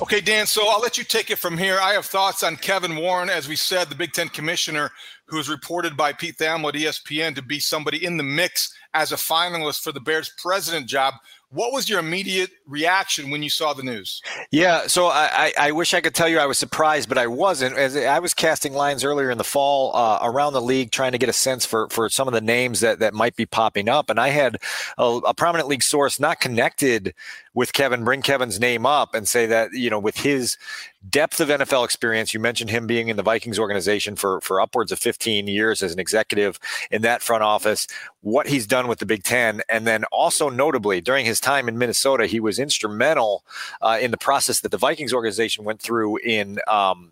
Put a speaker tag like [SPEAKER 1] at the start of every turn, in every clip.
[SPEAKER 1] Okay, Dan, so I'll let you take it from here. I have thoughts on Kevin Warren, as we said, the Big Ten commissioner, who is reported by Pete Thamel at ESPN to be somebody in the mix as a finalist for the Bears president job. What was your immediate reaction when you saw the news?
[SPEAKER 2] Yeah, so I, I, wish I could tell you I was surprised, but I wasn't. As I was casting lines earlier in the fall uh, around the league, trying to get a sense for, for some of the names that, that might be popping up, and I had a, a prominent league source not connected with Kevin, bring Kevin's name up and say that you know with his depth of NFL experience, you mentioned him being in the Vikings organization for for upwards of 15 years as an executive in that front office, what he's done with the Big Ten, and then also notably during his time in Minnesota, he was instrumental uh, in the process that the Vikings organization went through in. Um,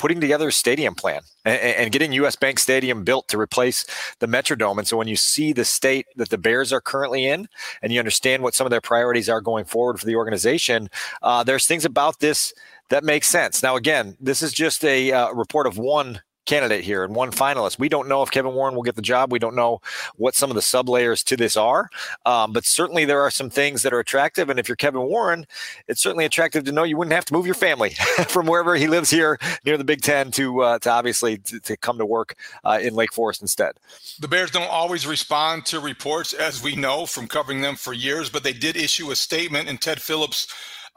[SPEAKER 2] putting together a stadium plan and, and, getting US Bank Stadium built to replace the Metrodome. And so when you see the state that the Bears are currently in and you understand what some of their priorities are going forward for the organization, uh, there's things about this that make sense. Now, again, this is just a uh, report of one candidate here and one finalist. We don't know if Kevin Warren will get the job. We don't know what some of the sub layers to this are, um, but certainly there are some things that are attractive. And if you're Kevin Warren, it's certainly attractive to know you wouldn't have to move your family from wherever he lives here near the Big Ten to uh, to obviously to, to, come to work uh, in Lake Forest instead.
[SPEAKER 1] The Bears don't always respond to reports, as we know from covering them for years, but they did issue a statement, and Ted Phillips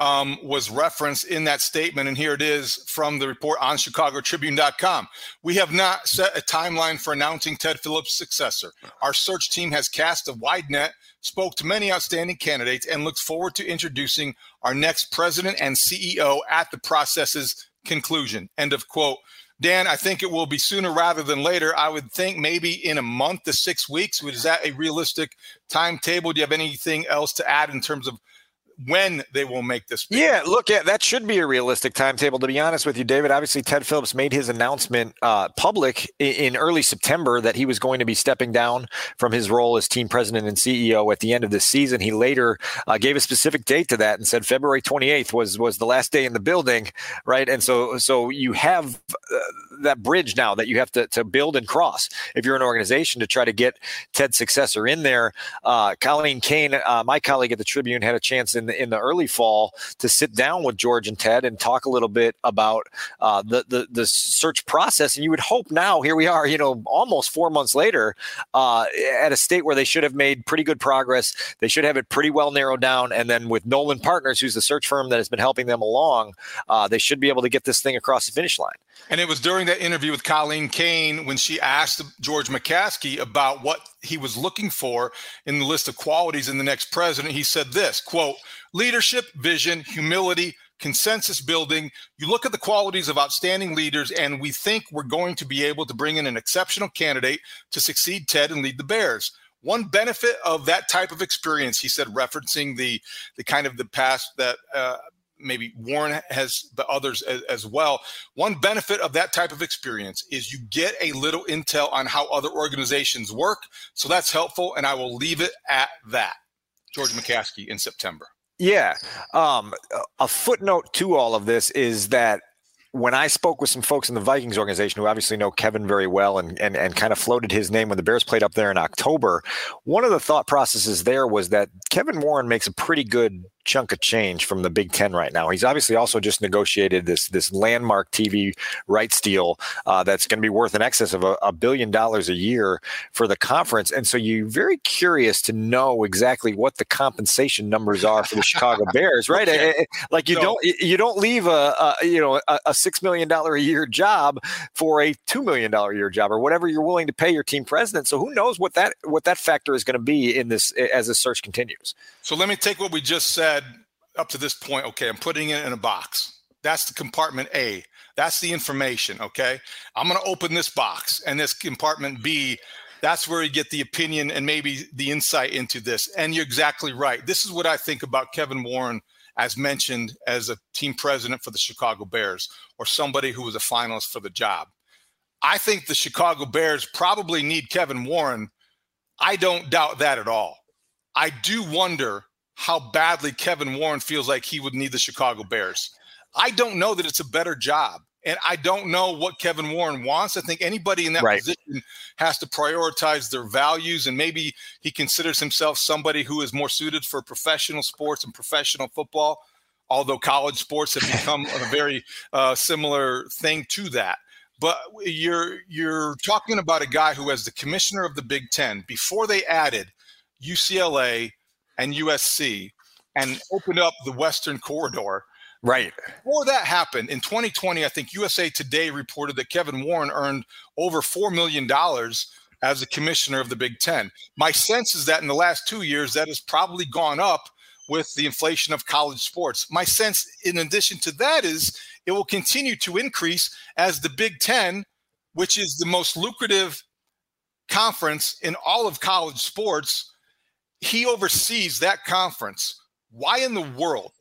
[SPEAKER 1] um, was referenced in that statement. And here it is from the report on ChicagoTribune.com. We have not set a timeline for announcing Ted Phillips' successor. Our search team has cast a wide net, spoke to many outstanding candidates, and looks forward to introducing our next president and CEO at the process's conclusion. End of quote. Dan, I think it will be sooner rather than later. I would think maybe in a month to six weeks. Is that a realistic timetable? Do you have anything else to add in terms of when they will make this.
[SPEAKER 2] Yeah, look, yeah, that should be a realistic timetable. To be honest with you, David, obviously Ted Phillips made his announcement uh, public in, in, early September that he was going to be stepping down from his role as team president and CEO at the end of this season. He later uh, gave a specific date to that and said February 28th was was the last day in the building, right? And so so you have uh, that bridge now that you have to, to build and cross if you're an organization to try to get Ted's successor in there. Uh, Colleen Kane, uh, my colleague at the Tribune, had a chance in the, in the early fall to sit down with George and Ted and talk a little bit about uh, the, the, the search process. And you would hope now, here we are, you know, almost four months later, uh, at a state where they should have made pretty good progress. They should have it pretty well narrowed down. And then with Nolan Partners, who's the search firm that has been helping them along, uh, they should be able to get this thing across the finish line.
[SPEAKER 1] And it was during that interview with Colleen Kane when she asked George McCaskey about what he was looking for in the list of qualities in the next president. He said this quote, leadership, vision, humility, consensus building. You look at the qualities of outstanding leaders, and we think we're going to be able to bring in an exceptional candidate to succeed Ted and lead the Bears. One benefit of that type of experience, he said, referencing the the kind of the past that uh, maybe Warren has, but others as, as, well. One benefit of that type of experience is you get a little intel on how other organizations work. So that's helpful. And I will leave it at that. George McCaskey in September.
[SPEAKER 2] Yeah. Um, a footnote to all of this is that when I spoke with some folks in the Vikings organization who obviously know Kevin very well and, and, and kind of floated his name when the Bears played up there in October, one of the thought processes there was that Kevin Warren makes a pretty good chunk of change from the Big Ten right now. He's obviously also just negotiated this this landmark TV rights deal uh, that's going to be worth in excess of a, a, billion dollars a year for the conference. And so you're very curious to know exactly what the compensation numbers are for the Chicago Bears, right? Okay. Eh, eh, like you don't you don't leave a, a you know a, a six million dollar a year job for a two million dollar a year job or whatever you're willing to pay your team president. So who knows what that what that factor is going to be in this as the search continues.
[SPEAKER 1] So let me take what we just said up to this point. Okay, I'm putting it in a box. That's the compartment A. That's the information. Okay, I'm going to open this box, and this compartment B. That's where you get the opinion and maybe the insight into this. And you're exactly right. This is what I think about Kevin Warren, as mentioned as a team president for the Chicago Bears, or somebody who was a finalist for the job. I think the Chicago Bears probably need Kevin Warren. I don't doubt that at all. I do wonder how badly Kevin Warren feels like he would need the Chicago Bears. I don't know that it's a better job. And I don't know what Kevin Warren wants. I think anybody in that right. position has to prioritize their values. And maybe he considers himself somebody who is more suited for professional sports and professional football, although college sports have become a very uh, similar thing to that. But you're you're talking about a guy who, as the commissioner of the Big Ten, before they added UCLA and USC and opened up the Western corridor.
[SPEAKER 2] Right.
[SPEAKER 1] Before that happened in 2020, I think USA Today reported that Kevin Warren earned over $4 million as the commissioner of the Big Ten. My sense is that in the last two years, that has probably gone up with the inflation of college sports. My sense, in addition to that, is it will continue to increase as the Big Ten, which is the most lucrative conference in all of college sports, he oversees that conference. Why in the world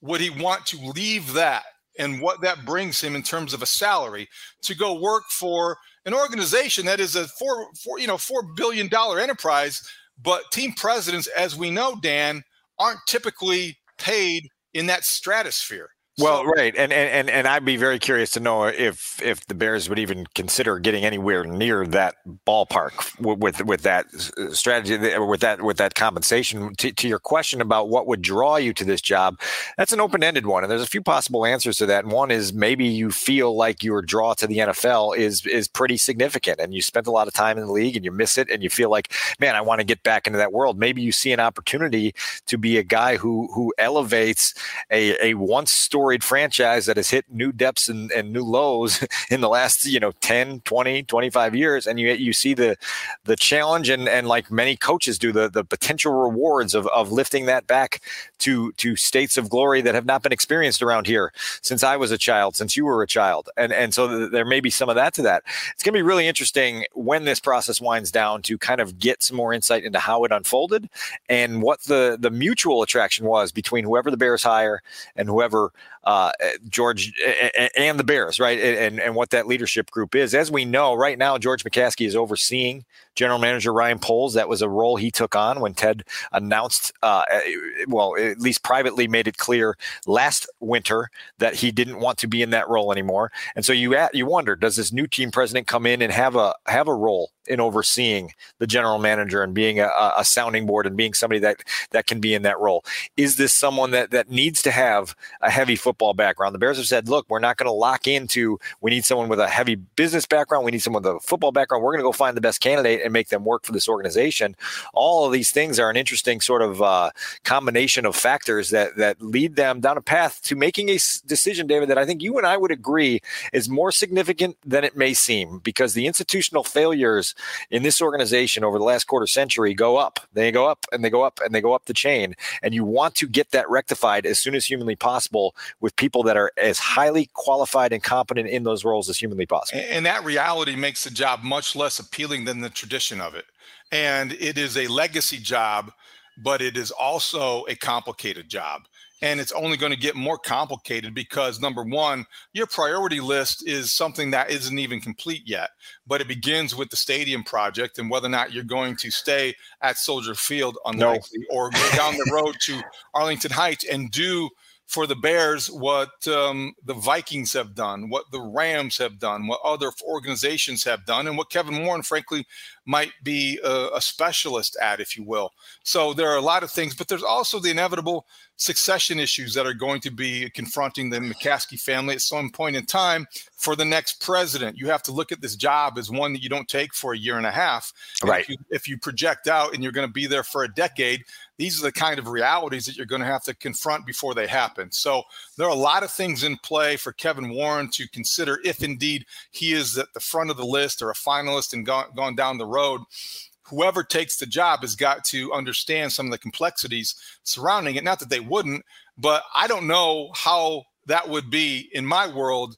[SPEAKER 1] would he want to leave that and what that brings him in terms of a salary to go work for an organization that is a four, four you know four billion dollar enterprise but team presidents as we know dan aren't typically paid in that stratosphere
[SPEAKER 2] well, so, right, and, and and I'd be very curious to know if if the Bears would even consider getting anywhere near that ballpark with with that uh, strategy, uh, with that with that compensation. To, to your question about what would draw you to this job, that's an open ended one, and there's a few possible answers to that. And one is maybe you feel like your draw to the NFL is is pretty significant, and you spent a lot of time in the league, and you miss it, and you feel like, man, I want to get back into that world. Maybe you see an opportunity to be a guy who who elevates a a once story storied franchise that has hit new depths and, and new lows in the last, you know, 10, 20, 25 years. And you, you see the, the challenge and, and like many coaches do the, the potential rewards of, of lifting that back to, to states of glory that have not been experienced around here since I was a child, since you were a child. And, and so there may be some of that to that. It's going to be really interesting when this process winds down to kind of get some more insight into how it unfolded and what the, the mutual attraction was between whoever the Bears hire and whoever uh, eh, George eh, eh, and the Bears, right? And, and what that leadership group is. As we know, right now, George McCaskey is overseeing general manager Ryan Poles. That was a role he took on when Ted announced, uh, well, at least privately made it clear last winter that he didn't want to be in that role anymore. And so you you wonder, does this new team president come in and have a have a role in overseeing the general manager and being a, a sounding board and being somebody that that can be in that role? Is this someone that that needs to have a heavy football background? The Bears have said, look, we're not going to lock into. We need someone with a heavy business background. We need someone with a football background. We're going to go find the best candidate and make them work for this organization. All of these things are an interesting sort of uh, combination of factors that that lead them down a path to making a decision, David, that I think you and I would agree is more significant than it may seem, because the institutional failures in this organization over the last quarter century go up. They go up and they go up and they go up the chain, and you want to get that rectified as soon as humanly possible with people that are as highly qualified and competent in those roles as humanly possible.
[SPEAKER 1] And that reality makes the job much less appealing than the of it. And it is a legacy job, but it is also a complicated job. And it's only going to get more complicated because number one, your priority list is something that isn't even complete yet, but it begins with the stadium project and whether or not you're going to stay at Soldier Field, unlikely, no. or go down the road to Arlington Heights and do for the Bears what um, the Vikings have done, what the Rams have done, what other organizations have done, and what Kevin Warren, frankly, might be a, a, specialist at, if you will. So there are a lot of things, but there's also the inevitable succession issues that are going to be confronting the McCaskey family at some point in time for the next president. You have to look at this job as one that you don't take for a year and a half.
[SPEAKER 2] right.
[SPEAKER 1] If you, if you project out and you're going to be there for a decade, these are the kind of realities that you're going to have to confront before they happen. So there are a lot of things in play for Kevin Warren to consider if indeed he is at the front of the list or a finalist and gone, gone down the road. Whoever takes the job has got to understand some of the complexities surrounding it. Not that they wouldn't, but I don't know how that would be in my world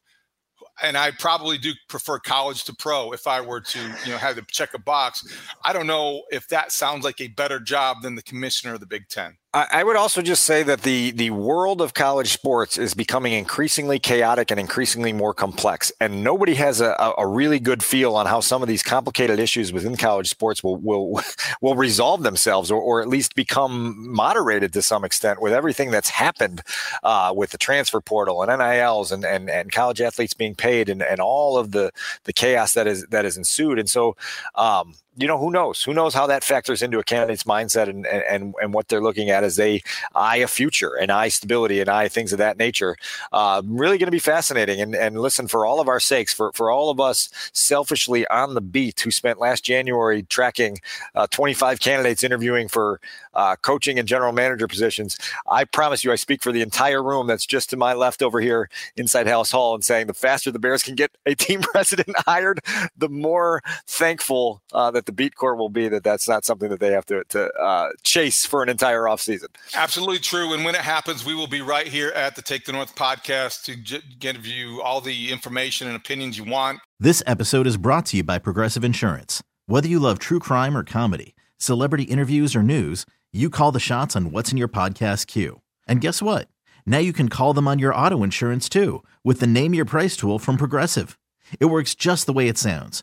[SPEAKER 1] and I probably do prefer college to pro if I were to, you know, have to check a box. I don't know if that sounds like a better job than the commissioner of the Big Ten.
[SPEAKER 2] I would also just say that the the world of college sports is becoming increasingly chaotic and increasingly more complex, and nobody has a, a really good feel on how some of these complicated issues within college sports will will will resolve themselves, or, or at least become moderated to some extent with everything that's happened uh, with the transfer portal and NILs and, and and college athletes being paid and, and all of the the chaos that is that is ensued. And so, um, you know, who knows? Who knows how that factors into a candidate's mindset and, and, and what they're looking at as they eye a future and eye stability and eye things of that nature. Uh, really going to be fascinating. And, and listen, for all of our sakes, for, for all of us selfishly on the beat who spent last January tracking uh, 25 candidates interviewing for uh, coaching and general manager positions, I promise you, I speak for the entire room that's just to my left over here inside Halas Hall and saying the faster the Bears can get a team president hired, the more thankful uh, that the beat court will be that that's not something that they have to, to uh, chase for an entire offseason.
[SPEAKER 1] Absolutely true. And when it happens, we will be right here at the Take the North podcast to j- give you all the information and opinions you want.
[SPEAKER 3] This episode is brought to you by Progressive Insurance. Whether you love true crime or comedy, celebrity interviews or news, you call the shots on what's in your podcast queue. And guess what? Now you can call them on your auto insurance too with the Name Your Price tool from Progressive. It works just the way it sounds